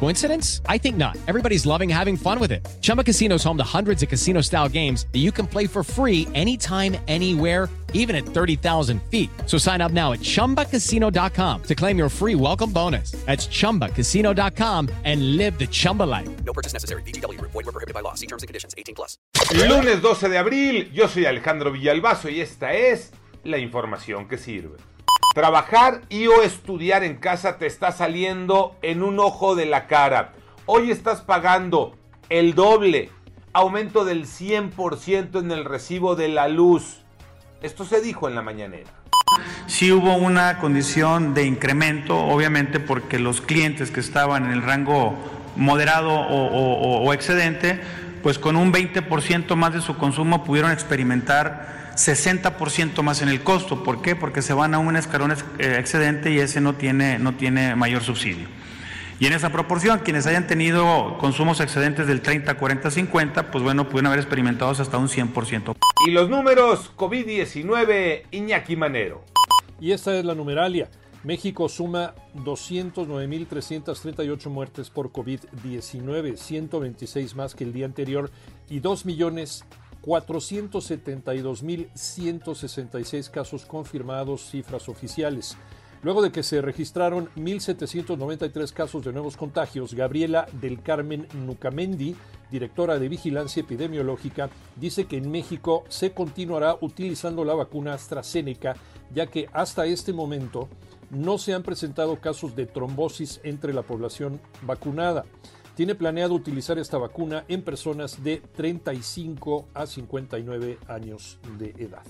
Coincidence? I think not. Everybody's loving having fun with it. Chumba Casino is home to hundreds of casino style games that you can play for free anytime, anywhere, even at 30,000 feet. So sign up now at chumbacasino.com to claim your free welcome bonus. That's chumbacasino.com and live the Chumba life. No purchase necessary. BGW. Void were prohibited by law. See terms and conditions. 18 plus. Lunes 12 de abril, yo soy Alejandro Villalbazo y esta es la información que sirve. Trabajar y o estudiar en casa te está saliendo en un ojo de la cara. Hoy estás pagando el doble, aumento del 100% en el recibo de la luz. Esto se dijo en la mañanera. Sí hubo una condición de incremento, obviamente porque los clientes que estaban en el rango moderado o, o- o excedente, pues con un 20% más de su consumo pudieron experimentar 60% más en el costo. ¿Por qué? Porque se van a un escalón eh, excedente y ese no tiene, no tiene mayor subsidio. Y en esa proporción, quienes hayan tenido consumos excedentes del 30, 40, 50, pues bueno, pudieron haber experimentado hasta un 100%. Y los números COVID-19, Iñaki Manero. Y esta es la numeralia. México suma 209.338 muertes por COVID-19, 126 más que el día anterior y 2.472.166 casos confirmados, cifras oficiales. Luego de que se registraron 1.793 casos de nuevos contagios, Gabriela del Carmen Nucamendi, directora de Vigilancia Epidemiológica, dice que en México se continuará utilizando la vacuna AstraZeneca, ya que hasta este momento no se han presentado casos de trombosis entre la población vacunada. Tiene planeado utilizar esta vacuna en personas de 35 a 59 años de edad.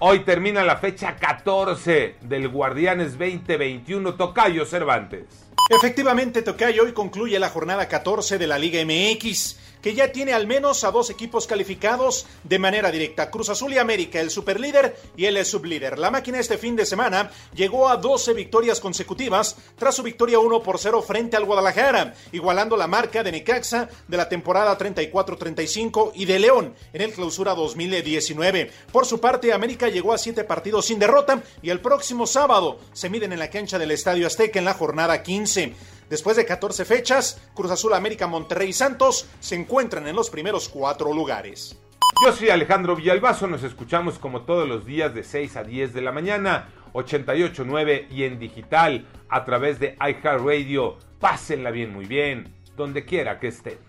Hoy termina la fecha 14 del Guardianes 2021 Tocayo Cervantes. Efectivamente, Tocayo, hoy concluye la jornada 14 de la Liga MX, que ya tiene al menos a dos equipos calificados de manera directa, Cruz Azul y América, el superlíder y el sublíder. La máquina este fin de semana llegó a 12 victorias consecutivas tras su victoria 1 por 0 frente al Guadalajara, igualando la marca de Necaxa de la temporada 34-35 y de León en el clausura 2019. Por su parte, América llegó a 7 partidos sin derrota y el próximo sábado se miden en la cancha del Estadio Azteca en la jornada 15. Después de 14 fechas, Cruz Azul, América, Monterrey y Santos se encuentran en los primeros cuatro lugares. Yo soy Alejandro Villalbazo, nos escuchamos como todos los días de 6 a 10 de la mañana, 88.9 y en digital a través de iHeartRadio. Pásenla bien, muy bien, donde quiera que estén.